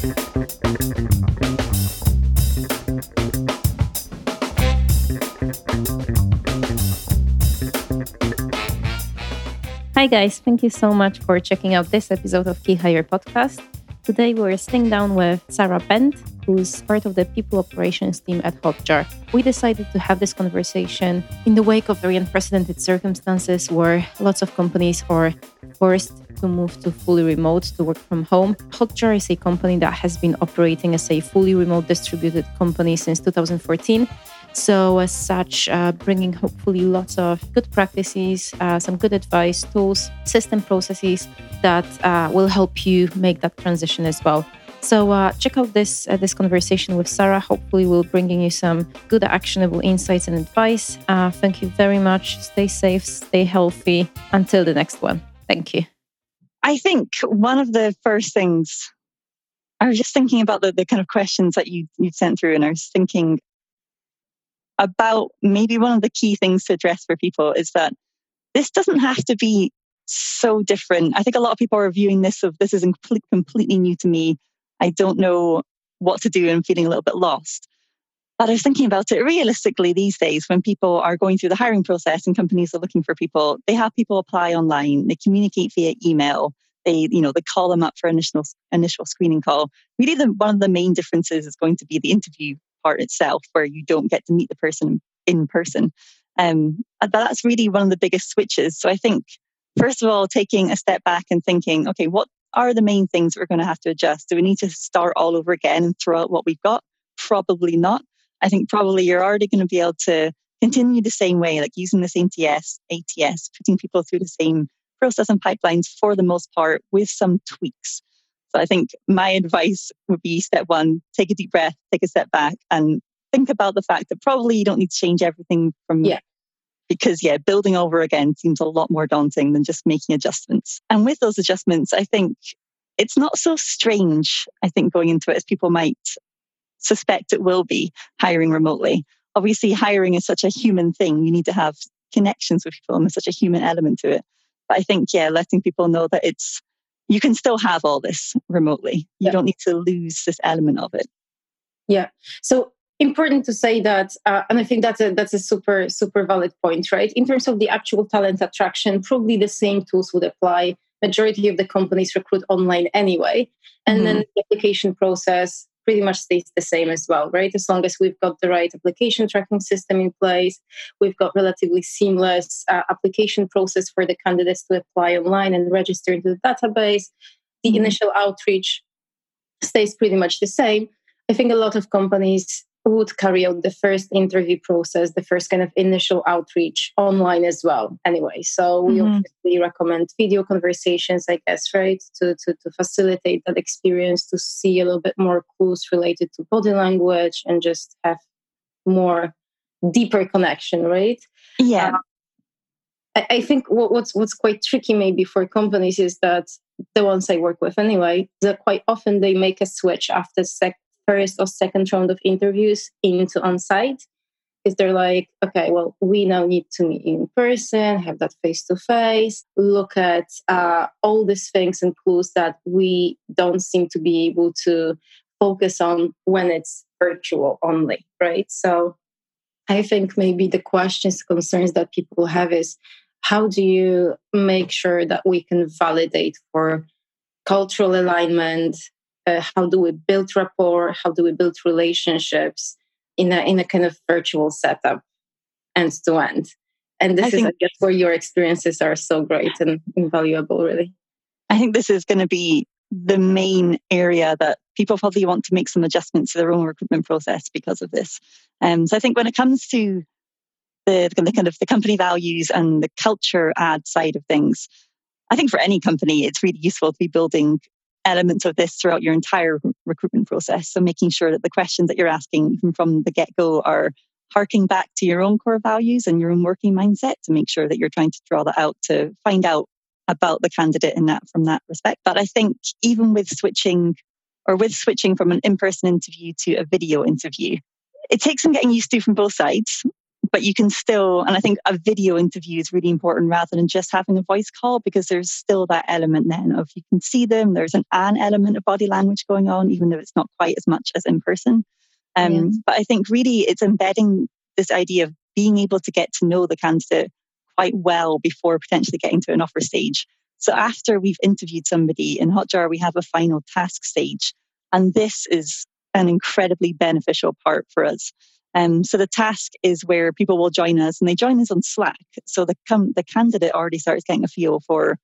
Hi, guys. Thank you so much for checking out this episode of Key Hire Podcast. Today, we're sitting down with Sarah Bent, who's part of the people operations team at Hotjar. We decided to have this conversation in the wake of very unprecedented circumstances where lots of companies are forced to move to fully remote to work from home. Hotjar is a company that has been operating as a fully remote distributed company since 2014 so, as such, uh, bringing hopefully lots of good practices, uh, some good advice, tools, system processes that uh, will help you make that transition as well. So uh, check out this uh, this conversation with Sarah. Hopefully, we'll bringing you some good, actionable insights and advice. Uh, thank you very much. Stay safe, stay healthy. Until the next one. Thank you. I think one of the first things I was just thinking about the, the kind of questions that you you sent through, and I was thinking about maybe one of the key things to address for people is that this doesn't have to be so different. I think a lot of people are viewing this of this is completely new to me. I don't know what to do and feeling a little bit lost. But I was thinking about it realistically these days when people are going through the hiring process and companies are looking for people, they have people apply online, they communicate via email, they, you know, they call them up for initial initial screening call. Really the one of the main differences is going to be the interview part itself, where you don't get to meet the person in person. Um, that's really one of the biggest switches. So I think, first of all, taking a step back and thinking, okay, what are the main things we're going to have to adjust? Do we need to start all over again and throw out what we've got? Probably not. I think probably you're already going to be able to continue the same way, like using the same TS, ATS, putting people through the same process and pipelines for the most part with some tweaks. So I think my advice would be step one, take a deep breath, take a step back and think about the fact that probably you don't need to change everything from yeah. Because yeah, building over again seems a lot more daunting than just making adjustments. And with those adjustments, I think it's not so strange, I think, going into it as people might suspect it will be hiring remotely. Obviously, hiring is such a human thing. You need to have connections with people and there's such a human element to it. But I think, yeah, letting people know that it's you can still have all this remotely. You yeah. don't need to lose this element of it. Yeah. So important to say that, uh, and I think that's a that's a super super valid point, right? In terms of the actual talent attraction, probably the same tools would apply. Majority of the companies recruit online anyway, and mm-hmm. then the application process pretty much stays the same as well, right? As long as we've got the right application tracking system in place, we've got relatively seamless uh, application process for the candidates to apply online and register into the database. The mm-hmm. initial outreach stays pretty much the same. I think a lot of companies would carry out the first interview process, the first kind of initial outreach online as well. Anyway, so we mm-hmm. obviously recommend video conversations, I guess, right, to, to, to facilitate that experience, to see a little bit more clues related to body language and just have more deeper connection, right? Yeah. Uh, I, I think what, what's what's quite tricky maybe for companies is that the ones I work with anyway, that quite often they make a switch after sec- first or second round of interviews into on site is they're like, okay, well, we now need to meet in person, have that face to face, look at uh, all these things and clues that we don't seem to be able to focus on when it's virtual only, right? So I think maybe the questions, concerns that people have is how do you make sure that we can validate for cultural alignment, uh, how do we build rapport? How do we build relationships in a in a kind of virtual setup end to end and this I is i guess where your experiences are so great and invaluable really. I think this is going to be the main area that people probably want to make some adjustments to their own recruitment process because of this. Um, so i think when it comes to the, the kind of the company values and the culture add side of things I think for any company, it's really useful to be building elements of this throughout your entire recruitment process. So making sure that the questions that you're asking from the get go are harking back to your own core values and your own working mindset to make sure that you're trying to draw that out to find out about the candidate in that from that respect. But I think even with switching or with switching from an in-person interview to a video interview, it takes some getting used to from both sides. But you can still, and I think a video interview is really important rather than just having a voice call because there's still that element then of you can see them. There's an an element of body language going on, even though it's not quite as much as in person. Um, yes. But I think really it's embedding this idea of being able to get to know the candidate quite well before potentially getting to an offer stage. So after we've interviewed somebody in Hotjar, we have a final task stage. And this is an incredibly beneficial part for us. Um, so the task is where people will join us and they join us on Slack. So the, com- the candidate already starts getting a feel for,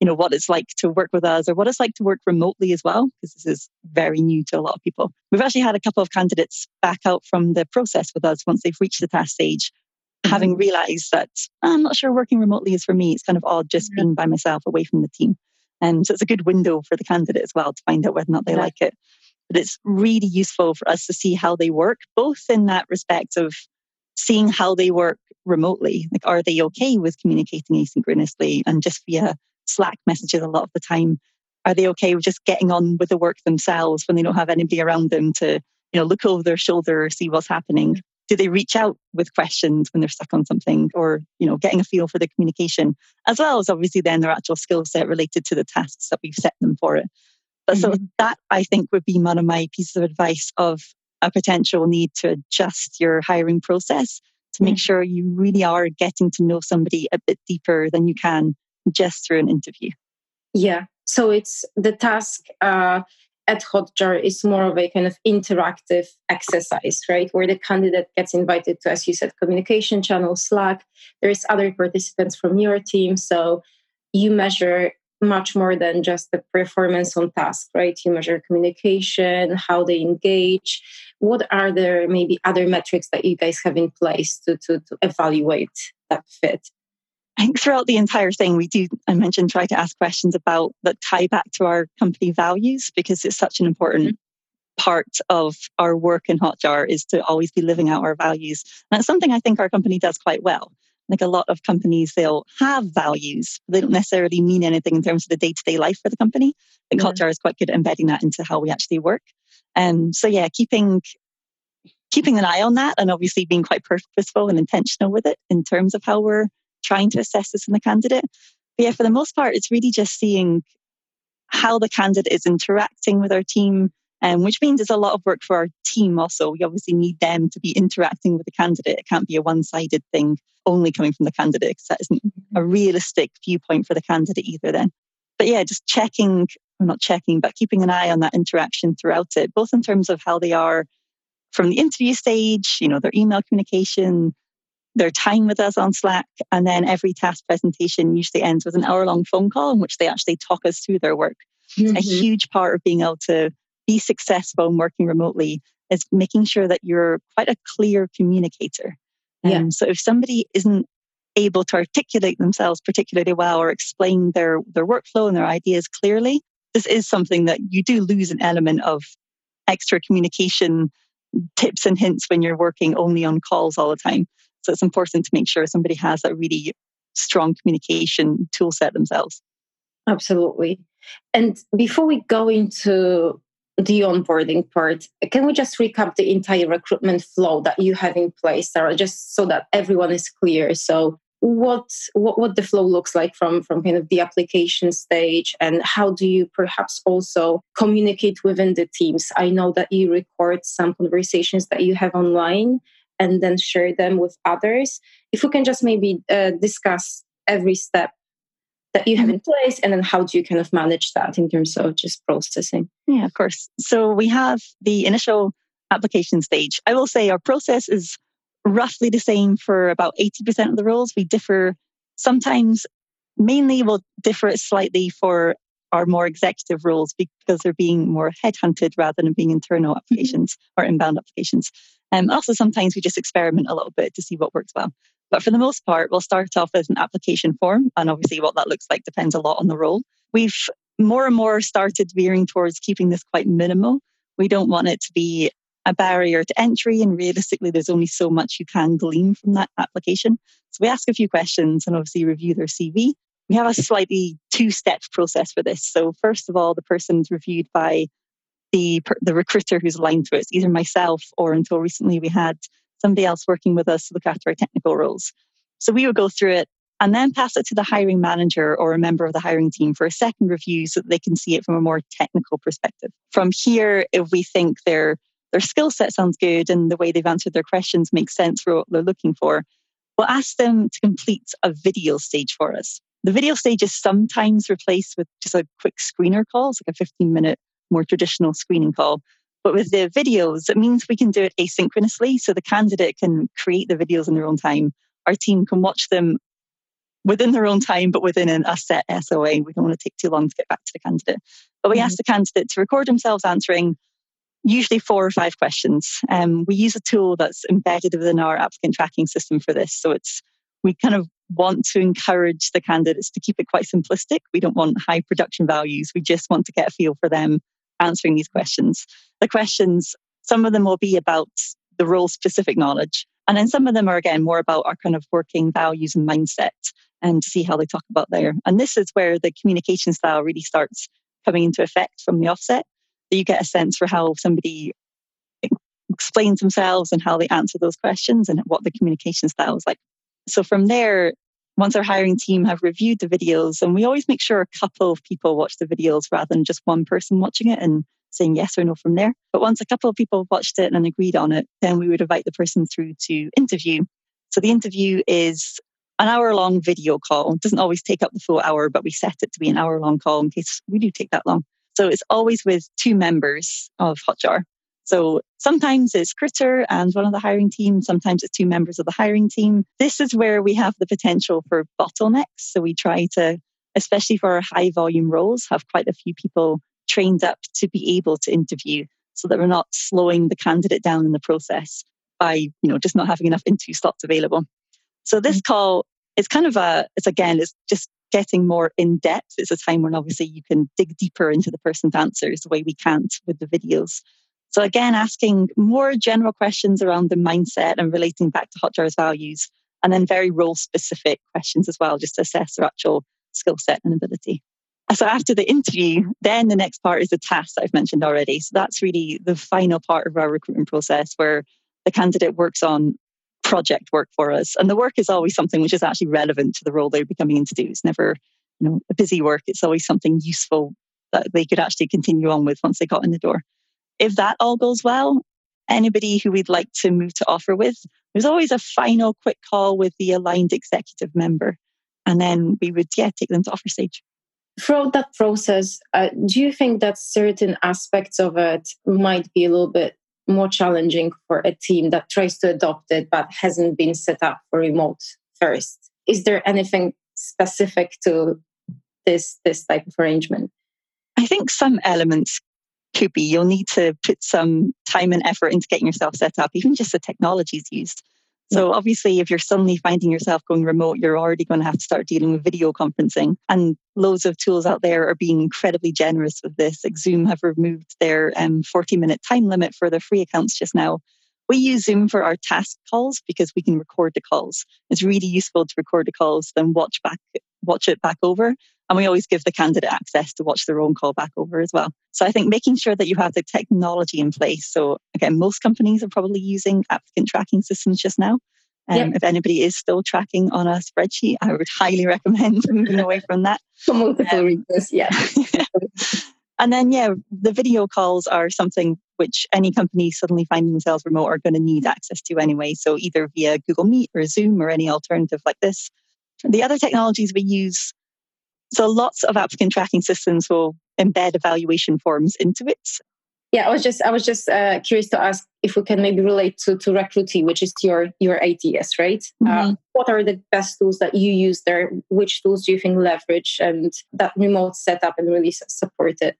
you know, what it's like to work with us or what it's like to work remotely as well, because this is very new to a lot of people. We've actually had a couple of candidates back out from the process with us once they've reached the task stage, mm-hmm. having realized that I'm not sure working remotely is for me. It's kind of odd just yeah. being by myself away from the team. And um, so it's a good window for the candidate as well to find out whether or not they yeah. like it but it's really useful for us to see how they work, both in that respect of seeing how they work remotely. Like, are they okay with communicating asynchronously and just via Slack messages a lot of the time? Are they okay with just getting on with the work themselves when they don't have anybody around them to, you know, look over their shoulder, see what's happening? Do they reach out with questions when they're stuck on something or, you know, getting a feel for the communication, as well as obviously then their actual skill set related to the tasks that we've set them for it. Mm-hmm. So that I think would be one of my pieces of advice of a potential need to adjust your hiring process to make mm-hmm. sure you really are getting to know somebody a bit deeper than you can just through an interview. Yeah. So it's the task uh, at Hotjar is more of a kind of interactive exercise, right? Where the candidate gets invited to, as you said, communication channel, Slack. There's other participants from your team. So you measure much more than just the performance on task, right? You measure communication, how they engage. What are there maybe other metrics that you guys have in place to, to, to evaluate that fit? I think throughout the entire thing, we do, I mentioned, try to ask questions about that tie back to our company values because it's such an important mm-hmm. part of our work in Hotjar is to always be living out our values. And that's something I think our company does quite well like a lot of companies, they'll have values. They don't necessarily mean anything in terms of the day to day life for the company. The yeah. Hotjar is quite good at embedding that into how we actually work. Um, so yeah, keeping keeping an eye on that and obviously being quite purposeful and intentional with it in terms of how we're trying to assess this in the candidate. But yeah, for the most part, it's really just seeing how the candidate is interacting with our team, um, which means it's a lot of work for our team also. We obviously need them to be interacting with the candidate. It can't be a one sided thing only coming from the candidate because that isn't mm-hmm. a realistic viewpoint for the candidate either then. But yeah, just checking, well, not checking, but keeping an eye on that interaction throughout it, both in terms of how they are from the interview stage, you know, their email communication, their time with us on Slack, and then every task presentation usually ends with an hour long phone call in which they actually talk us through their work. Mm-hmm. A huge part of being able to be successful in working remotely is making sure that you're quite a clear communicator. Um, yeah. So if somebody isn't able to articulate themselves particularly well or explain their, their workflow and their ideas clearly, this is something that you do lose an element of extra communication tips and hints when you're working only on calls all the time. So it's important to make sure somebody has a really strong communication tool set themselves. Absolutely. And before we go into the onboarding part. Can we just recap the entire recruitment flow that you have in place, Sarah, just so that everyone is clear? So what what what the flow looks like from from kind of the application stage and how do you perhaps also communicate within the teams i know that you record some conversations that you have online and then share them with others if we can just maybe uh, discuss every step that you have mm-hmm. in place and then how do you kind of manage that in terms of just processing? Yeah of course. So we have the initial application stage. I will say our process is roughly the same for about 80% of the roles. We differ sometimes mainly we'll differ slightly for our more executive roles because they're being more headhunted rather than being internal mm-hmm. applications or inbound applications. And um, also sometimes we just experiment a little bit to see what works well but for the most part, we'll start off with an application form. And obviously, what that looks like depends a lot on the role. We've more and more started veering towards keeping this quite minimal. We don't want it to be a barrier to entry. And realistically, there's only so much you can glean from that application. So we ask a few questions and obviously review their CV. We have a slightly two step process for this. So, first of all, the person's reviewed by the, the recruiter who's aligned to it, either myself or until recently we had somebody else working with us to look after our technical roles. So we would go through it and then pass it to the hiring manager or a member of the hiring team for a second review so that they can see it from a more technical perspective. From here, if we think their their skill set sounds good and the way they've answered their questions makes sense for what they're looking for, we'll ask them to complete a video stage for us. The video stage is sometimes replaced with just a quick screener call, it's like a 15 minute more traditional screening call. But with the videos, it means we can do it asynchronously. So the candidate can create the videos in their own time. Our team can watch them within their own time, but within an, a set SLA. We don't want to take too long to get back to the candidate. But we mm-hmm. ask the candidate to record themselves answering usually four or five questions. Um, we use a tool that's embedded within our applicant tracking system for this. So it's we kind of want to encourage the candidates to keep it quite simplistic. We don't want high production values. We just want to get a feel for them answering these questions. The questions, some of them will be about the role specific knowledge. And then some of them are again more about our kind of working values and mindset and to see how they talk about there. And this is where the communication style really starts coming into effect from the offset. That you get a sense for how somebody explains themselves and how they answer those questions and what the communication style is like. So from there, once our hiring team have reviewed the videos, and we always make sure a couple of people watch the videos rather than just one person watching it and saying yes or no from there. But once a couple of people watched it and agreed on it, then we would invite the person through to interview. So the interview is an hour long video call. It doesn't always take up the full hour, but we set it to be an hour long call in case we do take that long. So it's always with two members of Hotjar. So sometimes it's Critter and one of the hiring team, sometimes it's two members of the hiring team. This is where we have the potential for bottlenecks. So we try to, especially for our high volume roles, have quite a few people trained up to be able to interview so that we're not slowing the candidate down in the process by, you know, just not having enough interview slots available. So this mm-hmm. call is kind of a, it's again, it's just getting more in depth. It's a time when obviously you can dig deeper into the person's answers the way we can't with the videos. So again, asking more general questions around the mindset and relating back to Hotjar's values, and then very role specific questions as well, just to assess their actual skill set and ability. So after the interview, then the next part is the task that I've mentioned already. So that's really the final part of our recruitment process where the candidate works on project work for us. And the work is always something which is actually relevant to the role they're becoming in to do. It's never, you know, a busy work. It's always something useful that they could actually continue on with once they got in the door. If that all goes well, anybody who we'd like to move to offer with, there's always a final quick call with the aligned executive member. And then we would, yeah, take them to offer stage. Throughout that process, uh, do you think that certain aspects of it might be a little bit more challenging for a team that tries to adopt it but hasn't been set up for remote first? Is there anything specific to this this type of arrangement? I think some elements be. You'll need to put some time and effort into getting yourself set up, even just the technologies used. So obviously, if you're suddenly finding yourself going remote, you're already going to have to start dealing with video conferencing. And loads of tools out there are being incredibly generous with this. Like Zoom have removed their um, 40 minute time limit for their free accounts just now. We use Zoom for our task calls because we can record the calls. It's really useful to record the calls, then watch back, watch it back over. And we always give the candidate access to watch their own call back over as well. So I think making sure that you have the technology in place. So again, most companies are probably using applicant tracking systems just now. Um, yep. If anybody is still tracking on a spreadsheet, I would highly recommend moving away from that. For multiple um, reasons, yeah. and then, yeah, the video calls are something which any company suddenly finding themselves remote are going to need access to anyway. So either via Google Meet or Zoom or any alternative like this. The other technologies we use so lots of applicant tracking systems will embed evaluation forms into it. Yeah, I was just I was just uh, curious to ask if we can maybe relate to to Recruitee, which is your your ATS, right? Uh, mm-hmm. Uh, what are the best tools that you use there? Which tools do you think leverage and that remote setup and really support it?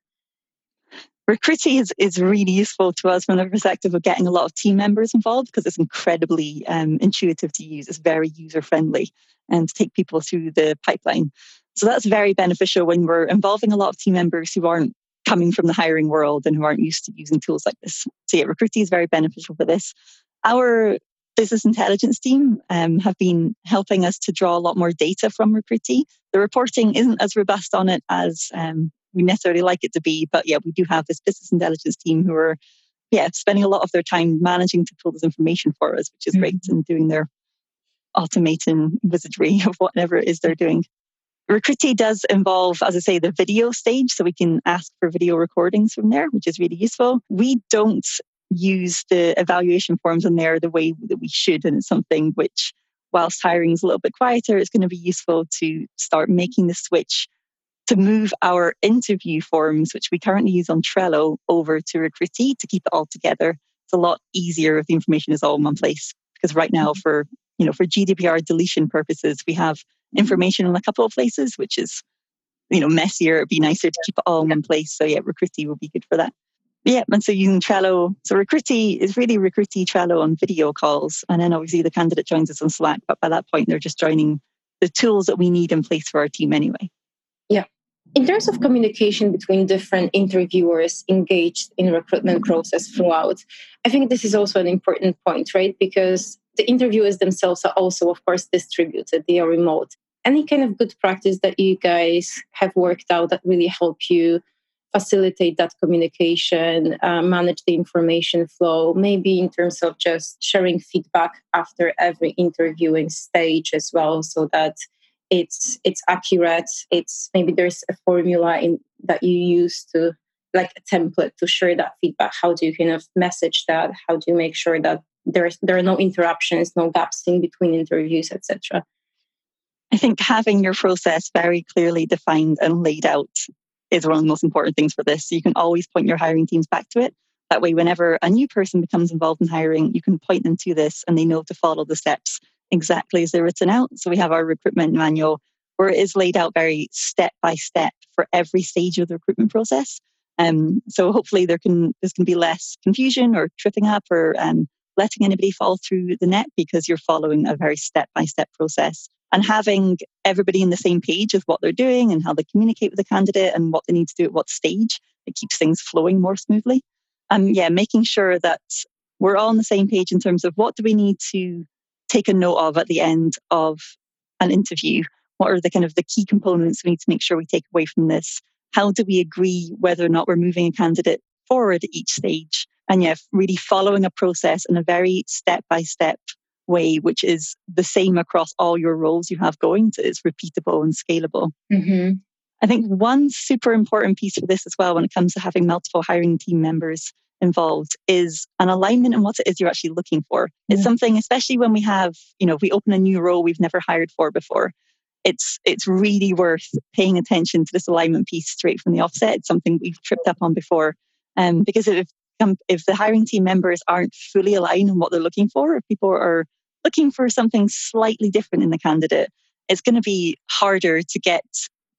Recruitee is, is really useful to us from the perspective of getting a lot of team members involved because it's incredibly um, intuitive to use. It's very user friendly and to take people through the pipeline. So that's very beneficial when we're involving a lot of team members who aren't coming from the hiring world and who aren't used to using tools like this. So yeah, Recruitee is very beneficial for this. Our business intelligence team um, have been helping us to draw a lot more data from Recruitee. The reporting isn't as robust on it as um, we necessarily like it to be, but yeah, we do have this business intelligence team who are yeah, spending a lot of their time managing to pull this information for us, which is mm-hmm. great, and doing their automating wizardry of whatever it is they're doing. Recruitee does involve, as I say, the video stage, so we can ask for video recordings from there, which is really useful. We don't use the evaluation forms in there the way that we should, and it's something which, whilst hiring is a little bit quieter, it's going to be useful to start making the switch to move our interview forms, which we currently use on Trello, over to Recruitee to keep it all together. It's a lot easier if the information is all in one place. Because right now, mm-hmm. for you know, for GDPR deletion purposes, we have information in a couple of places, which is, you know, messier. It'd be nicer to keep it all in one place. So yeah, Recruitee will be good for that. Yeah, and so using Trello. So Recruitee is really Recruitee Trello on video calls. And then obviously the candidate joins us on Slack, but by that point they're just joining the tools that we need in place for our team anyway. Yeah. In terms of communication between different interviewers engaged in recruitment process throughout, I think this is also an important point, right? Because the interviewers themselves are also, of course, distributed, they are remote. Any kind of good practice that you guys have worked out that really help you facilitate that communication, uh, manage the information flow, maybe in terms of just sharing feedback after every interviewing stage as well, so that it's it's accurate. It's maybe there's a formula in that you use to like a template to share that feedback. How do you kind of message that? How do you make sure that there's there are no interruptions, no gaps in between interviews, etc. I think having your process very clearly defined and laid out is one of the most important things for this. So you can always point your hiring teams back to it. That way, whenever a new person becomes involved in hiring, you can point them to this and they know to follow the steps exactly as they're written out. So we have our recruitment manual where it is laid out very step by step for every stage of the recruitment process. Um, so hopefully there can there's going to be less confusion or tripping up or um, letting anybody fall through the net because you're following a very step by step process. And having everybody in the same page of what they're doing and how they communicate with the candidate and what they need to do at what stage, it keeps things flowing more smoothly. And yeah, making sure that we're all on the same page in terms of what do we need to take a note of at the end of an interview? What are the kind of the key components we need to make sure we take away from this? How do we agree whether or not we're moving a candidate forward at each stage? And yeah, really following a process in a very step by step way, which is the same across all your roles you have going. So it's repeatable and scalable. Mm-hmm. I think one super important piece for this as well, when it comes to having multiple hiring team members involved, is an alignment in what it is you're actually looking for. It's something, especially when we have, you know, if we open a new role we've never hired for before, it's it's really worth paying attention to this alignment piece straight from the offset. It's something we've tripped up on before. Um, because if um, if the hiring team members aren't fully aligned on what they're looking for, if people are looking for something slightly different in the candidate, it's going to be harder to get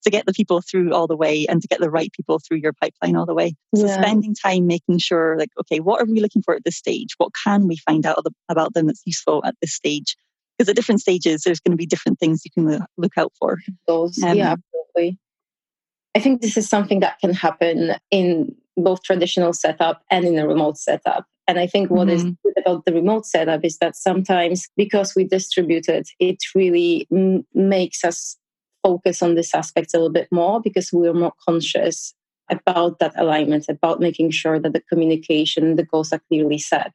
to get the people through all the way and to get the right people through your pipeline all the way. So yeah. spending time making sure, like, okay, what are we looking for at this stage? What can we find out about them that's useful at this stage? Because at different stages, there's going to be different things you can look out for. Those, um, yeah, absolutely. I think this is something that can happen in both traditional setup and in a remote setup. And I think what mm-hmm. is good about the remote setup is that sometimes because we distribute it, it really m- makes us focus on this aspect a little bit more because we're more conscious about that alignment, about making sure that the communication, the goals are clearly set.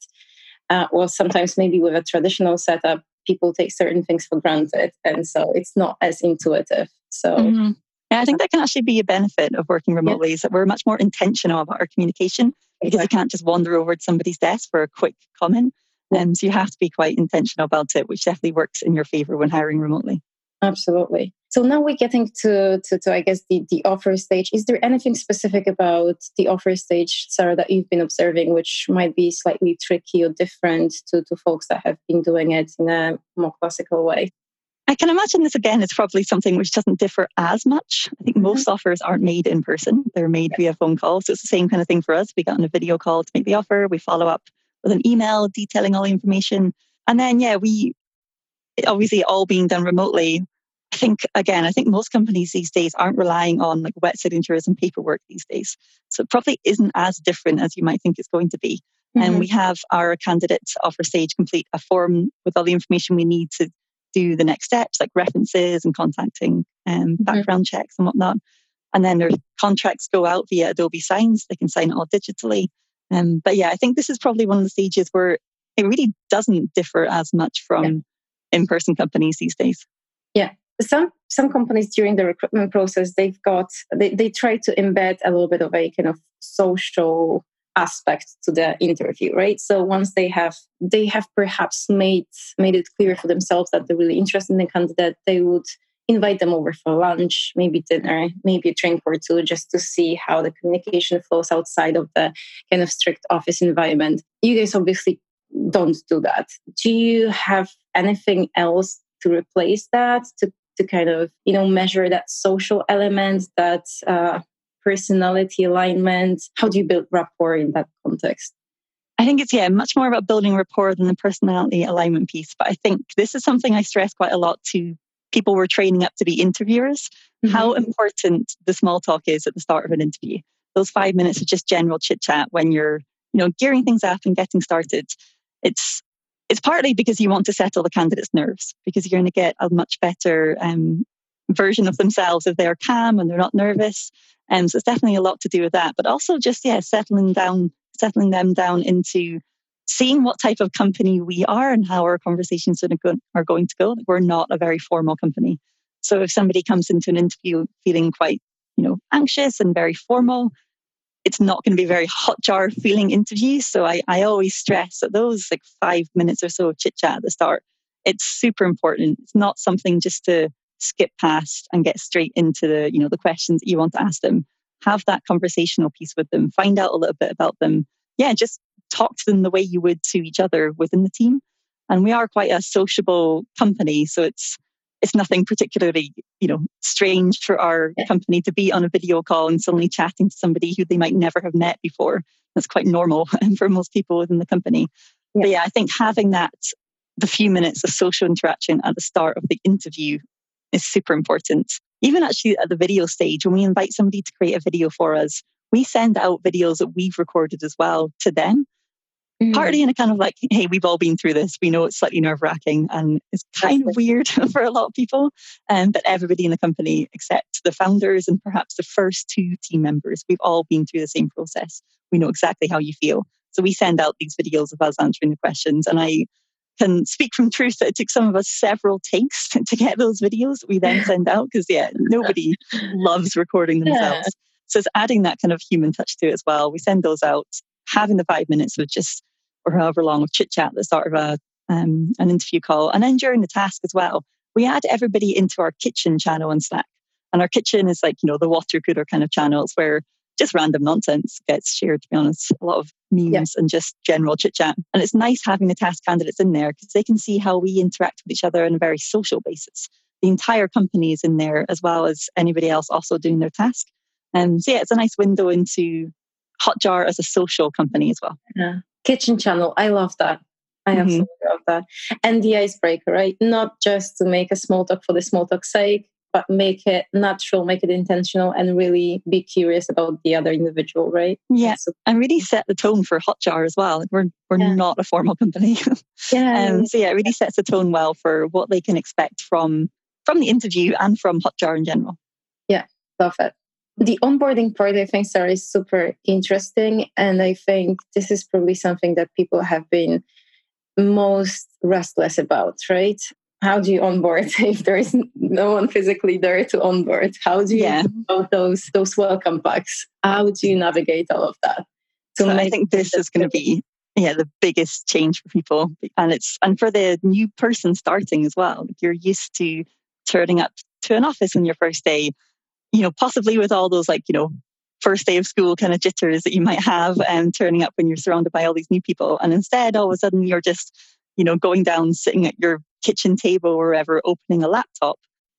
Uh, or sometimes maybe with a traditional setup, people take certain things for granted. And so it's not as intuitive. So mm-hmm. Yeah, I think that can actually be a benefit of working remotely is that we're much more intentional about our communication because you can't just wander over to somebody's desk for a quick comment. Um, so you have to be quite intentional about it, which definitely works in your favor when hiring remotely. Absolutely. So now we're getting to, to, to I guess, the, the offer stage. Is there anything specific about the offer stage, Sarah, that you've been observing, which might be slightly tricky or different to, to folks that have been doing it in a more classical way? I can imagine this again is probably something which doesn't differ as much. I think mm-hmm. most offers aren't made in person, they're made via phone call. So it's the same kind of thing for us. We get on a video call to make the offer, we follow up with an email detailing all the information. And then, yeah, we obviously all being done remotely. I think, again, I think most companies these days aren't relying on like wet signatures and paperwork these days. So it probably isn't as different as you might think it's going to be. Mm-hmm. And we have our candidates offer stage complete a form with all the information we need to do the next steps like references and contacting um, mm-hmm. background checks and whatnot. And then their contracts go out via Adobe Signs. They can sign it all digitally. Um, but yeah, I think this is probably one of the stages where it really doesn't differ as much from yeah. in-person companies these days. Yeah, some some companies during the recruitment process they've got they, they try to embed a little bit of a kind of social aspect to the interview right? So once they have they have perhaps made made it clear for themselves that they're really interested in the candidate they would invite them over for lunch maybe dinner maybe a drink or two just to see how the communication flows outside of the kind of strict office environment. You guys obviously don't do that. Do you have anything else to replace that to to kind of you know measure that social element that uh, personality alignment how do you build rapport in that context I think it's yeah much more about building rapport than the personality alignment piece. But I think this is something I stress quite a lot to people we're training up to be interviewers. Mm-hmm. How important the small talk is at the start of an interview. Those five minutes of just general chit chat when you're you know gearing things up and getting started. It's it's partly because you want to settle the candidate's nerves because you're going to get a much better um, version of themselves if they're calm and they're not nervous. And um, so it's definitely a lot to do with that. But also just yeah, settling down, settling them down into seeing what type of company we are and how our conversations are going to go. We're not a very formal company. So if somebody comes into an interview feeling quite, you know, anxious and very formal, it's not going to be a very Hotjar feeling interview. So I, I always stress that those like five minutes or so chit chat at the start, it's super important. It's not something just to skip past and get straight into the, you know, the questions that you want to ask them. Have that conversational piece with them, find out a little bit about them. Yeah, just talk to them the way you would to each other within the team. And we are quite a sociable company. So it's it's nothing particularly, you know, strange for our company to be on a video call and suddenly chatting to somebody who they might never have met before. That's quite normal for most people within the company. Yeah. But yeah, I think having that the few minutes of social interaction at the start of the interview is super important. Even actually at the video stage, when we invite somebody to create a video for us, we send out videos that we've recorded as well to them Mm-hmm. Partly in a kind of like, hey, we've all been through this. We know it's slightly nerve wracking and it's kind of weird for a lot of people. Um, but everybody in the company, except the founders and perhaps the first two team members, we've all been through the same process. We know exactly how you feel. So we send out these videos of us answering the questions. And I can speak from truth that it took some of us several takes to get those videos we then send out because, yeah, nobody loves recording themselves. Yeah. So it's adding that kind of human touch to it as well. We send those out having the five minutes of just or however long of chit chat at the start of a um, an interview call, and then during the task as well, we add everybody into our kitchen channel on Slack. And our kitchen is like you know the water cooler kind of channels where just random nonsense gets shared. To be honest, a lot of memes yeah. and just general chit chat. And it's nice having the task candidates in there because they can see how we interact with each other on a very social basis. The entire company is in there as well as anybody else also doing their task. And so yeah, it's a nice window into Hotjar as a social company as well. Yeah. Kitchen channel. I love that. I mm-hmm. absolutely love that. And the icebreaker, right? Not just to make a small talk for the small talk's sake, but make it natural, make it intentional, and really be curious about the other individual, right? Yeah, so, and really set the tone for Hotjar as well. We're we're yeah. not a formal company, yeah. um, so yeah, it really sets the tone well for what they can expect from from the interview and from Hotjar in general. Yeah, love it the onboarding part, I think, Sarah, is super interesting. And I think this is probably something that people have been most restless about, right? How do you onboard if there is no one physically there to onboard? How do you yeah. those those welcome packs? How do you navigate all of that? So I think this is going to be yeah the biggest change for people, and it's and for the new person starting as well. You're used to turning up to an office on your first day you know, possibly with all those like, you know, first day of school kind of jitters that you might have and turning up when you're surrounded by all these new people. And instead, all of a sudden, you're just, you know, going down, sitting at your kitchen table or wherever, opening a laptop.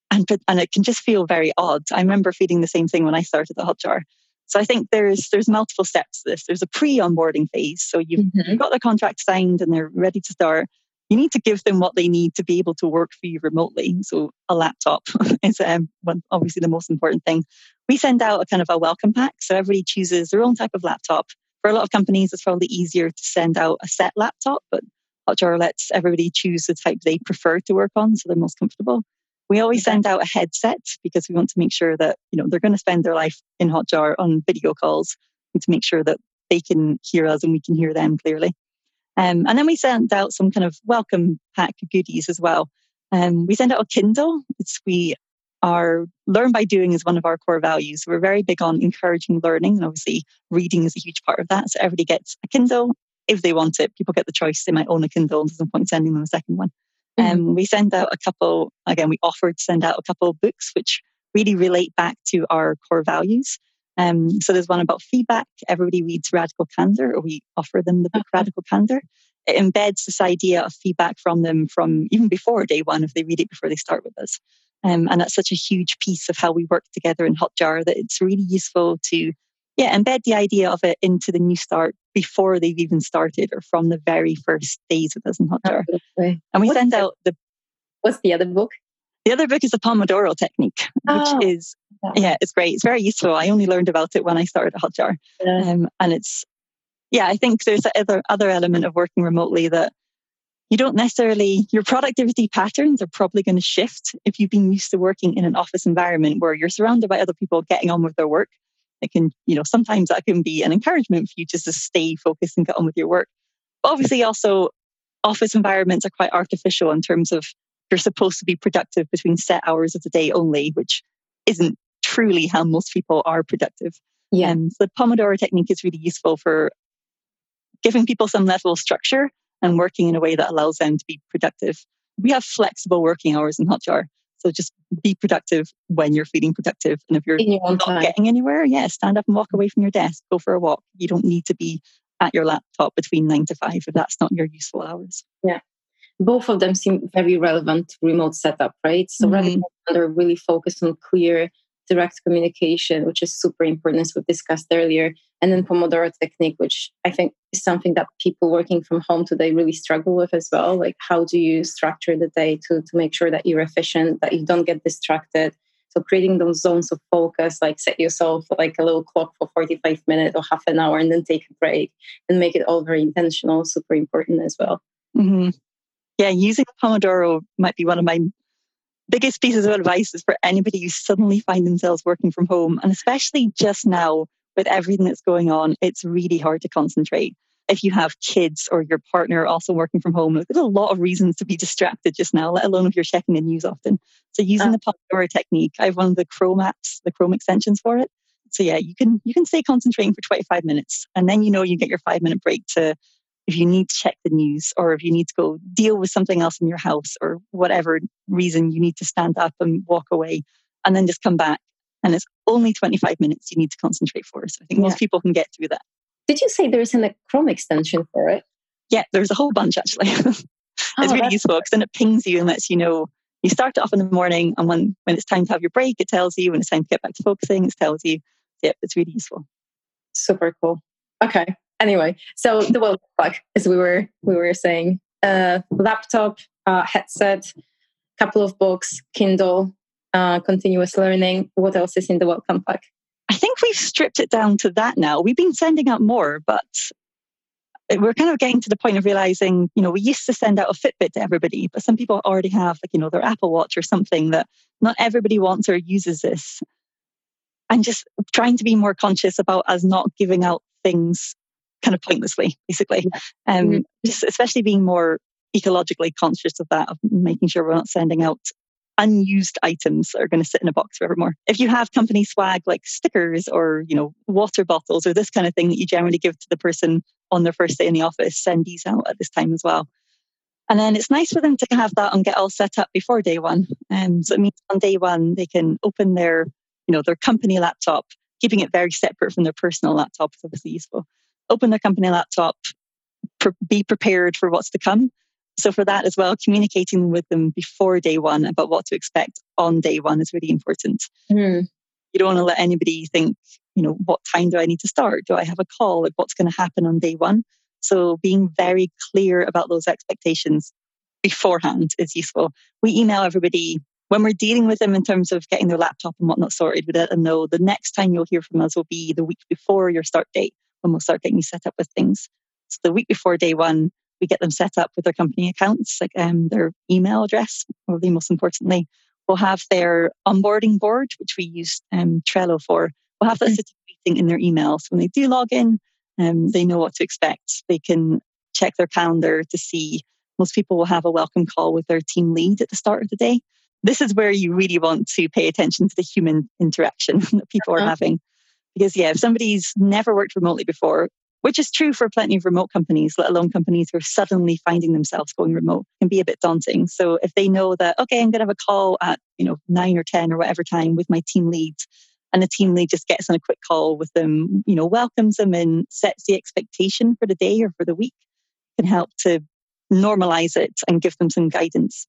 And, and it can just feel very odd. I remember feeling the same thing when I started the Hotjar. So I think there's there's multiple steps to this. There's a pre-onboarding phase. So you've, mm-hmm. you've got the contract signed and they're ready to start you need to give them what they need to be able to work for you remotely. So a laptop is um, obviously the most important thing. We send out a kind of a welcome pack. So everybody chooses their own type of laptop. For a lot of companies, it's probably easier to send out a set laptop, but Hotjar lets everybody choose the type they prefer to work on, so they're most comfortable. We always send out a headset because we want to make sure that you know they're going to spend their life in Hotjar on video calls. Need to make sure that they can hear us and we can hear them clearly. Um, and then we sent out some kind of welcome pack goodies as well. Um, we send out a Kindle. It's we are learn by doing is one of our core values. We're very big on encouraging learning, and obviously reading is a huge part of that. So everybody gets a Kindle if they want it. People get the choice; they might own a Kindle. There's no point sending them a second one. Mm-hmm. Um, we send out a couple. Again, we offered to send out a couple of books which really relate back to our core values. Um, so there's one about feedback. Everybody reads Radical Candor, or we offer them the book uh-huh. Radical Candor. It embeds this idea of feedback from them from even before day one if they read it before they start with us. Um, and that's such a huge piece of how we work together in Hotjar that it's really useful to yeah, embed the idea of it into the new start before they've even started or from the very first days with us in Hotjar. And we what's send the, out the What's the other book? The other book is the Pomodoro technique, oh. which is yeah, it's great. It's very useful. I only learned about it when I started at Hotjar. Yeah. Um, and it's yeah, I think there's other other element of working remotely that you don't necessarily your productivity patterns are probably going to shift if you've been used to working in an office environment where you're surrounded by other people getting on with their work. It can, you know, sometimes that can be an encouragement for you just to stay focused and get on with your work. But obviously, also office environments are quite artificial in terms of you're supposed to be productive between set hours of the day only, which isn't truly how most people are productive. Yeah. Um, so the Pomodoro technique is really useful for giving people some level of structure and working in a way that allows them to be productive. We have flexible working hours in Hotjar. So just be productive when you're feeling productive. And if you're not time. getting anywhere, yeah, stand up and walk away from your desk, go for a walk. You don't need to be at your laptop between nine to five if that's not your useful hours. Yeah both of them seem very relevant to remote setup, right? So mm-hmm. they're really focused on clear, direct communication, which is super important as we discussed earlier. And then Pomodoro technique, which I think is something that people working from home today really struggle with as well. Like how do you structure the day to, to make sure that you're efficient, that you don't get distracted. So creating those zones of focus, like set yourself like a little clock for 45 minutes or half an hour and then take a break and make it all very intentional, super important as well. Mm-hmm yeah, using Pomodoro might be one of my biggest pieces of advice is for anybody who suddenly find themselves working from home. And especially just now with everything that's going on, it's really hard to concentrate. If you have kids or your partner also working from home, there's a lot of reasons to be distracted just now, let alone if you're checking the news often. So using uh, the Pomodoro technique, I have one of the Chrome apps, the Chrome extensions for it. So yeah, you can you can stay concentrating for 25 minutes and then you know you get your five minute break to if you need to check the news or if you need to go deal with something else in your house or whatever reason you need to stand up and walk away and then just come back. And it's only 25 minutes you need to concentrate for. So I think yeah. most people can get through that. Did you say there's a Chrome extension for it? Yeah, there's a whole bunch actually. it's oh, really useful because then it pings you and lets you know you start it off in the morning and when, when it's time to have your break, it tells you. When it's time to get back to focusing, it tells you. Yeah, it's really useful. Super cool. Okay anyway, so the welcome pack, as we were we were saying, uh, laptop, uh, headset, couple of books, Kindle, uh, continuous learning. What else is in the welcome pack? I think we've stripped it down to that now. We've been sending out more, but we're kind of getting to the point of realizing, you know, we used to send out a Fitbit to everybody, but some people already have, like, you know, their Apple Watch or something that not everybody wants or uses this. And just trying to be more conscious about us not giving out things kind of pointlessly, basically. Um, mm-hmm. Just especially being more ecologically conscious of that, of making sure we're not sending out unused items that are going to sit in a box forevermore. If you have company swag like stickers or, you know, water bottles or this kind of thing that you generally give to the person on their first day in the office, send these out at this time as well. And then it's nice for them to have that and get all set up before day one. Um, so it means on day one they can open their, you know, their company laptop, keeping it very separate from their personal laptop is obviously useful open their company laptop, be prepared for what's to come. So for that as well, communicating with them before day one about what to expect on day one is really important. Mm. You don't want to let anybody think, you know, what time do I need to start? Do I have a call? Like what's going to happen on day one? So being very clear about those expectations beforehand is useful. We email everybody when we're dealing with them in terms of getting their laptop and whatnot sorted, we let them know the next time you'll hear from us will be the week before your start date when we'll start getting you set up with things. So the week before day one, we get them set up with their company accounts, like um, their email address, probably most importantly. We'll have their onboarding board, which we use um, Trello for. We'll have that sitting situation in their email. So when they do log in, Um, they know what to expect. They can check their calendar to see. Most people will have a welcome call with their team lead at the start of the day. This is where you really want to pay attention to the human interaction that people uh-huh. are having. Because, yeah, if somebody's never worked remotely before, which is true for plenty of remote companies, let alone companies who are suddenly finding themselves going remote, can be a bit daunting. So if they know that, okay, I'm going to have a call at, you know, nine or 10 or whatever time with my team leads, and the team lead just gets on a quick call with them, you know, welcomes them and sets the expectation for the day or for the week, can help to normalize it and give them some guidance.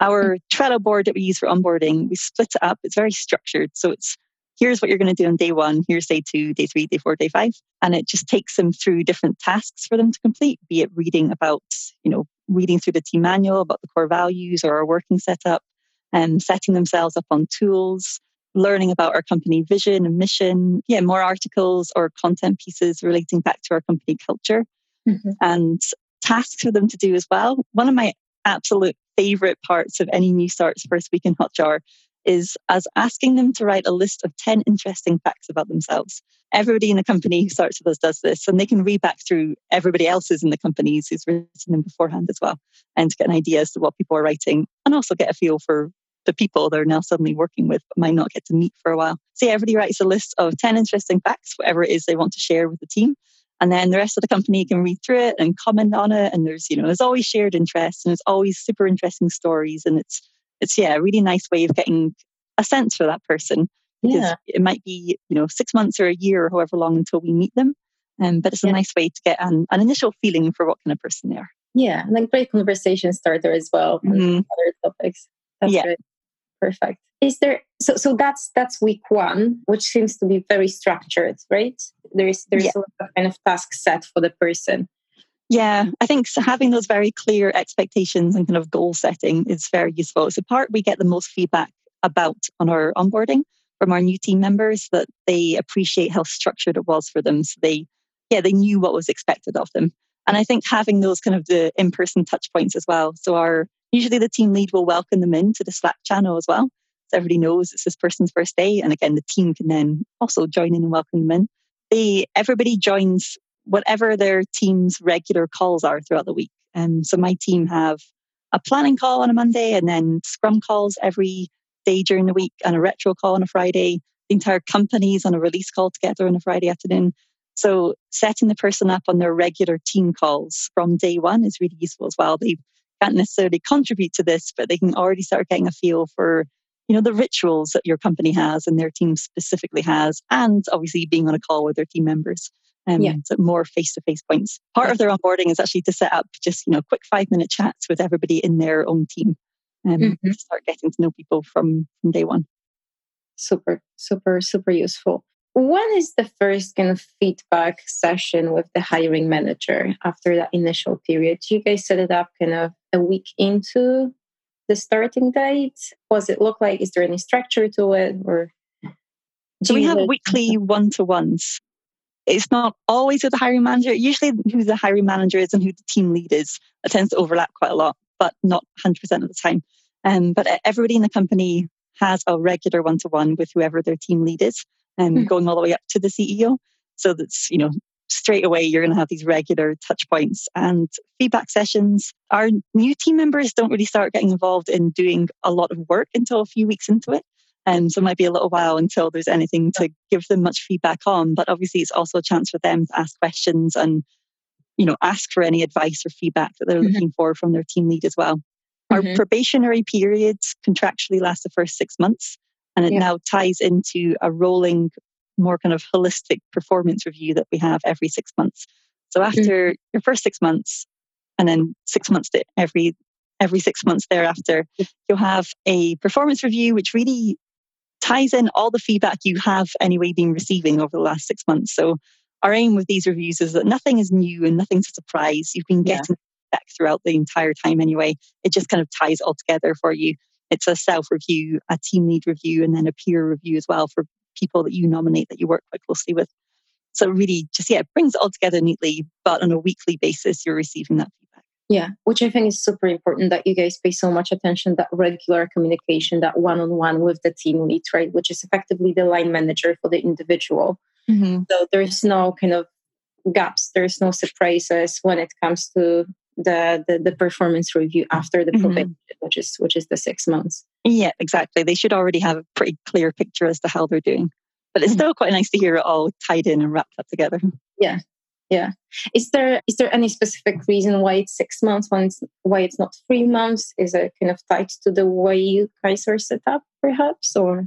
Our Trello board that we use for onboarding, we split it up. It's very structured. So it's here's what you're going to do on day one, here's day two, day three, day four, day five. And it just takes them through different tasks for them to complete, be it reading about, you know, reading through the team manual about the core values or our working setup and setting themselves up on tools, learning about our company vision and mission. Yeah, more articles or content pieces relating back to our company culture mm-hmm. and tasks for them to do as well. One of my absolute favorite parts of any new start's first week in Hotjar is as asking them to write a list of 10 interesting facts about themselves. Everybody in the company who starts with us does this, and they can read back through everybody else's in the companies who's written them beforehand as well, and to get an idea as to what people are writing, and also get a feel for the people they're now suddenly working with but might not get to meet for a while. So yeah, everybody writes a list of 10 interesting facts, whatever it is they want to share with the team. And then the rest of the company can read through it and comment on it. And there's, you know, there's always shared interests and it's always super interesting stories. And it's it's yeah, a really nice way of getting a sense for that person because yeah. it might be you know six months or a year or however long until we meet them. Um, but it's a yeah. nice way to get an, an initial feeling for what kind of person they are. Yeah, and a great conversation starter as well mm-hmm. other topics. That's yeah. Great. Perfect. Is there so so that's that's week one, which seems to be very structured, right? There is there's yeah. a kind of task set for the person. Yeah, I think having those very clear expectations and kind of goal setting is very useful. It's the part we get the most feedback about on our onboarding from our new team members that they appreciate how structured it was for them. So they, yeah, they knew what was expected of them. And I think having those kind of the in-person touch points as well. So our usually the team lead will welcome them into the Slack channel as well. So everybody knows it's this person's first day. And again, the team can then also join in and welcome them in. They everybody joins whatever their team's regular calls are throughout the week. And so my team have a planning call on a Monday and then scrum calls every day during the week and a retro call on a Friday. The entire company's on a release call together on a Friday afternoon. So setting the person up on their regular team calls from day one is really useful as well. They can't necessarily contribute to this, but they can already start getting a feel for you know the rituals that your company has and their team specifically has and obviously being on a call with their team members um, yeah. so more face-to-face points. Part of their onboarding is actually to set up just you know quick five minute chats with everybody in their own team and mm-hmm. start getting to know people from from day one. Super super super useful. When is the first kind of feedback session with the hiring manager after that initial period? Do you guys set it up kind of a week into the starting date. Was it look like? Is there any structure to it or so we have weekly one-to-ones it's not always with the hiring manager usually who the hiring manager is and who the team lead is it tends to overlap quite a lot but not 100% of the time. Um, but everybody in the company has a regular one to one with whoever their team lead is, and um, mm. going all the way up to the CEO. So that's, you know, straight away you're going to have these regular touch points and feedback sessions. Our new team members don't really start getting involved in doing a lot of work until a few weeks into it. And um, so it might be a little while until there's anything to give them much feedback on. But obviously, it's also a chance for them to ask questions and you know, ask for any advice or feedback that they're mm-hmm. looking for from their team lead as well. Mm-hmm. Our probationary periods contractually last the first six months, and it yeah. now ties into a rolling, more kind of holistic performance review that we have every six months. So mm-hmm. after mm-hmm. your first six months, and then six months to every every six months thereafter, you'll have a performance review, which really ties in all the feedback you have anyway been receiving over the last six months. So our aim with these reviews is that nothing is new and nothing's a surprise. You've been getting yeah. back throughout the entire time anyway. It just kind of ties all together for you. It's a self review, a team lead review, and then a peer review as well for people that you nominate that you work quite closely with. So really just yeah, it brings it all together neatly, but on a weekly basis you're receiving that feedback. Yeah, which I think is super important that you guys pay so much attention that regular communication, that one on one with the team lead, right? Which is effectively the line manager for the individual. Mm-hmm. So there's no kind of gaps, there's no surprises when it comes to the the, the performance review after the mm-hmm. probation, which is which is the six months. Yeah, exactly. They should already have a pretty clear picture as to how they're doing. But it's mm-hmm. still quite nice to hear it all tied in and wrapped up together. Yeah, yeah. Is there is there any specific reason why it's six months? It's, why it's not three months? Is it kind of tied to the way you guys are set up, perhaps, or?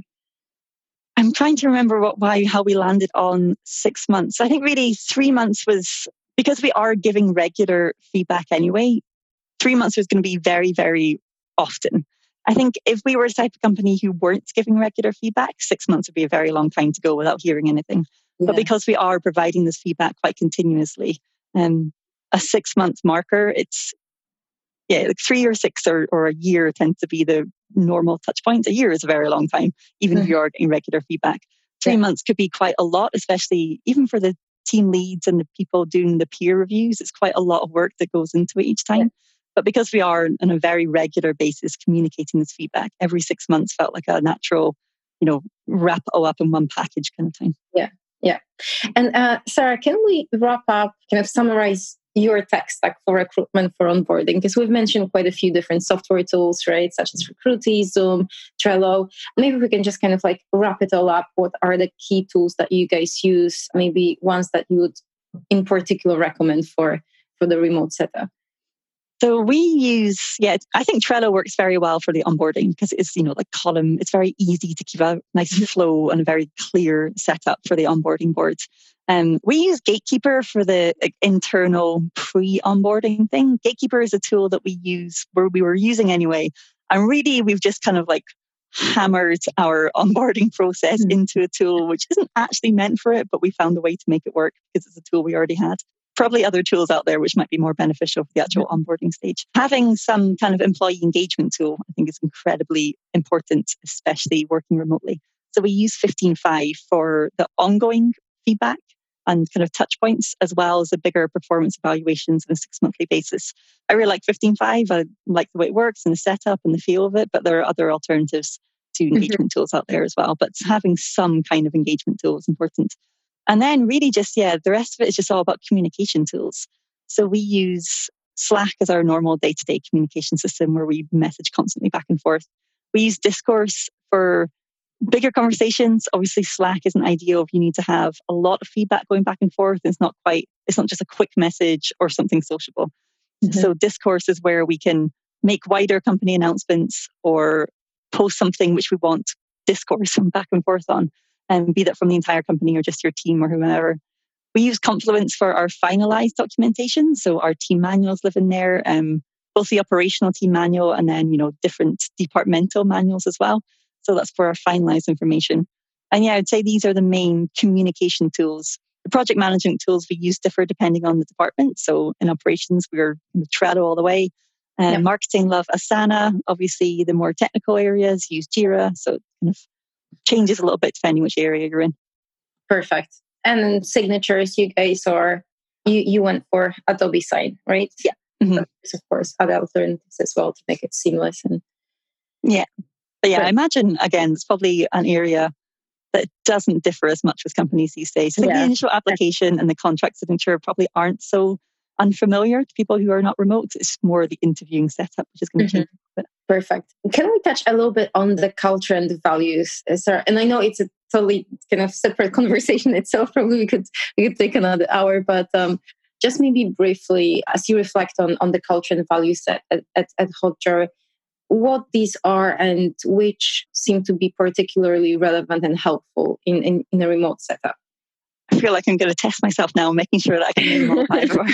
I'm trying to remember what why how we landed on six months. I think really three months was because we are giving regular feedback anyway. Three months was going to be very very often. I think if we were a type of company who weren't giving regular feedback, six months would be a very long time to go without hearing anything. Yeah. But because we are providing this feedback quite continuously, um, a six month marker, it's yeah, like three or six or, or a year tends to be the normal touch points. A year is a very long time, even mm-hmm. if you're getting regular feedback. Three yeah. months could be quite a lot, especially even for the team leads and the people doing the peer reviews. It's quite a lot of work that goes into it each time. Yeah. But because we are on a very regular basis communicating this feedback, every six months felt like a natural, you know, wrap all up in one package kind of thing. Yeah. Yeah. And uh, Sarah, can we wrap up, kind of summarize your tech stack for recruitment for onboarding? Because we've mentioned quite a few different software tools, right? Such as Recruitee, Zoom, Trello. Maybe we can just kind of like wrap it all up. What are the key tools that you guys use? Maybe ones that you would in particular recommend for for the remote setup? So we use, yeah, I think Trello works very well for the onboarding because it's, you know, like column. It's very easy to keep a nice mm-hmm. flow and a very clear setup for the onboarding boards. Um, we use Gatekeeper for the like, internal pre-onboarding thing. Gatekeeper is a tool that we use where we were using anyway. And really, we've just kind of like hammered our onboarding process mm-hmm. into a tool which isn't actually meant for it, but we found a way to make it work because it's a tool we already had probably other tools out there which might be more beneficial for the actual onboarding stage. Having some kind of employee engagement tool, I think, is incredibly important, especially working remotely. So we use 15Five for the ongoing feedback and kind of touch points, as well as the bigger performance evaluations on a six monthly basis. I really like 15Five. I like the way it works and the setup and the feel of it, but there are other alternatives to mm-hmm. engagement mm-hmm. tools out there as well. But having some kind of engagement tool is important. And then really just, yeah, the rest of it is just all about communication tools. So we use Slack as our normal day to day communication system where we message constantly back and forth. We use Discourse for bigger conversations. Obviously, Slack isn't ideal if you need to have a lot of feedback going back and forth. It's not quite, it's not just a quick message or something sociable. Mm-hmm. So, Discourse is where we can make wider company announcements or post something which we want discourse and back and forth on um, be that from the entire company or just your team or whomever. We use Confluence for our finalized documentation. So our team manuals live in there, um, both the operational team manual and then, you know, different departmental manuals as well. So that's for our finalized information. And yeah, I'd say these are the main communication tools. The project management tools we use differ depending on the department. So in operations, we're in the Trello all the way. Uh, yep. Marketing love Asana. Obviously, the more technical areas use Jira. So kind of changes a little bit depending which area you're in. Perfect. And signatures, you guys are you you went for Adobe Sign, right? Yeah. Mm-hmm. Of course, other alternatives as well to make it seamless and yeah. But yeah, I imagine again, it's probably an area that doesn't differ as much with companies these days. I think yeah. the initial application and the contract signature probably aren't so unfamiliar to people who are not remote. It's more the interviewing setup, which is going to mm-hmm. change. Perfect. Can we touch a little bit on the culture and the values, sir? And I know it's a totally kind of separate conversation itself. Probably we could we could take another hour, but um, just maybe briefly, as you reflect on on the culture and values at at, at Hotjar, what these are and which seem to be particularly relevant and helpful in, in, in a remote setup. Feel like I'm going to test myself now, making sure that I can name all five of our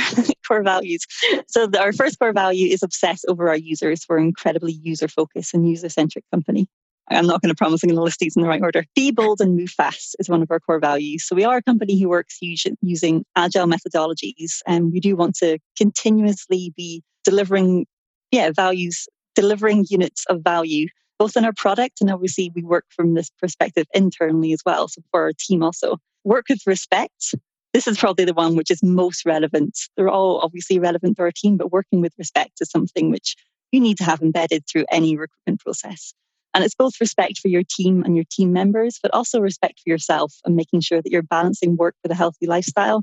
core values. So, the, our first core value is obsess over our users. We're incredibly user focused and user centric company. I'm not going to promise I'm going to list these in the right order. Be bold and move fast is one of our core values. So we are a company who works using agile methodologies, and we do want to continuously be delivering, yeah, values, delivering units of value, both in our product and obviously we work from this perspective internally as well. So for our team also work with respect. This is probably the one which is most relevant. They're all obviously relevant to our team, but working with respect is something which you need to have embedded through any recruitment process. And it's both respect for your team and your team members, but also respect for yourself and making sure that you're balancing work with a healthy lifestyle.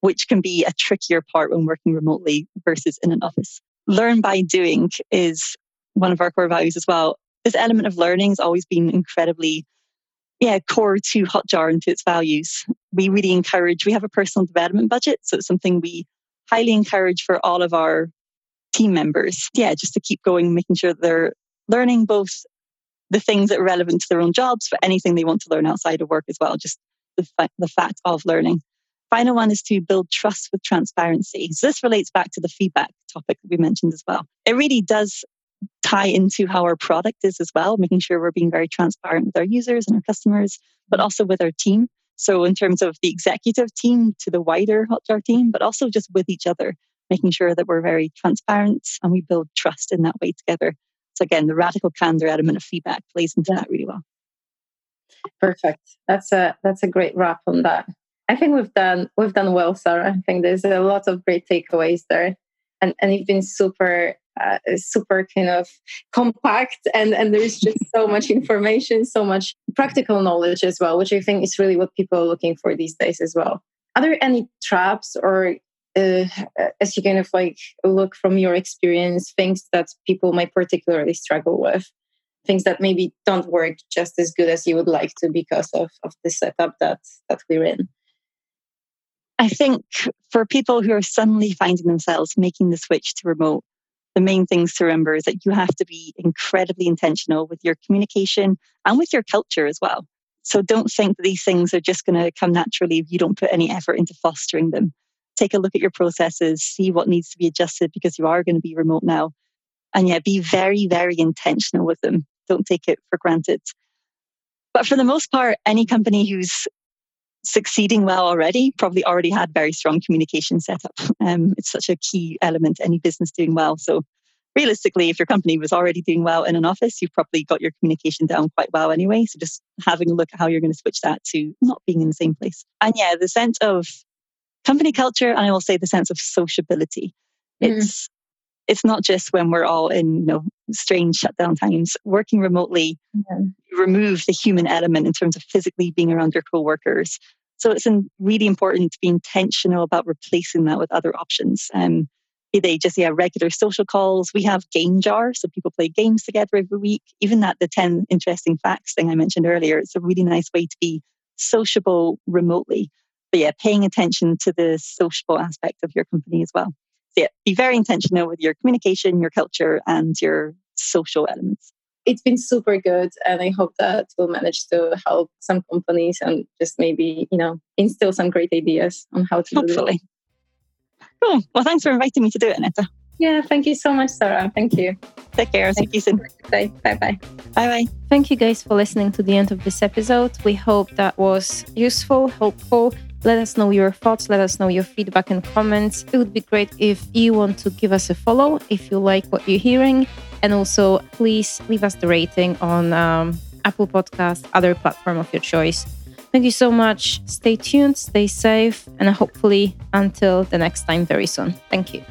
which can be a trickier part when working remotely versus in an office. Learn by doing is one of our core values as well. This element of learning has always been incredibly yeah, core to Hotjar and to its values. We really encourage, we have a personal development budget. So it's something we highly encourage for all of our team members. Yeah, just to keep going, making sure they're learning both the things that are relevant to their own jobs, but anything they want to learn outside of work as well, just the, fa- the fact of learning. Final one is to build trust with transparency. So this relates back to the feedback topic that we mentioned as well. It really does tie into how our product is as well, making sure we're being very transparent with our users and our customers, but also with our team. So, in terms of the executive team to the wider Hotjar team, but also just with each other, making sure that we're very transparent and we build trust in that way together. So, again, the radical candor element of feedback plays into that really well. Perfect. That's a that's a great wrap on that. I think we've done we've done well, Sarah. I think there's a lot of great takeaways there, and and you've been super uh, super kind of compact and and there's just so much information so much practical knowledge as well which i think is really what people are looking for these days as well. Are there any traps or uh, as you kind of like look from your experience things that people might particularly struggle with? Things that maybe don't work just as good as you would like to because of, of the setup that that we're in? I think for people who are suddenly finding themselves making the switch to remote, the main things to remember is that you have to be incredibly intentional with your communication and with your culture as well. So don't think that these things are just going to come naturally if you don't put any effort into fostering them. Take a look at your processes, see what needs to be adjusted because you are going to be remote now. And yeah, be very, very intentional with them. Don't take it for granted. But for the most part, any company who's succeeding well already probably already had very strong communication setup. Um, it's such a key element to any business doing well. So realistically, if your company was already doing well in an office, you've probably got your communication down quite well anyway. So just having a look at how you're going to switch that to not being in the same place. And yeah, the sense of company culture, and I will say the sense of sociability. Mm. It's it's not just when we're all in you know strange shutdown times working remotely yeah. remove the human element in terms of physically being around your co-workers so it's really important to be intentional about replacing that with other options. Um, be they just yeah regular social calls. We have game jar so people play games together every week. Even that the 10 interesting facts thing i mentioned earlier it's a really nice way to be sociable remotely. But yeah paying attention to the sociable aspect of your company as well. So yeah, be very intentional with your communication, your culture, and your social elements. It's been super good, and I hope that we'll manage to help some companies and just maybe you know instill some great ideas on how to hopefully. Cool. Well, thanks for inviting me to do it, Netta. Yeah, thank you so much, Sarah. Thank you. Take care. thank you soon. Bye bye. Bye bye. Thank you guys for listening to the end of this episode. We hope that was useful, helpful let us know your thoughts, let us know your feedback and comments. It would be great if you want to give us a follow if you like what you're hearing. And also, please leave us the rating on um, Apple Podcast, other platform of your choice. Thank you so much. Stay tuned, stay safe, and hopefully until the next time very soon. Thank you.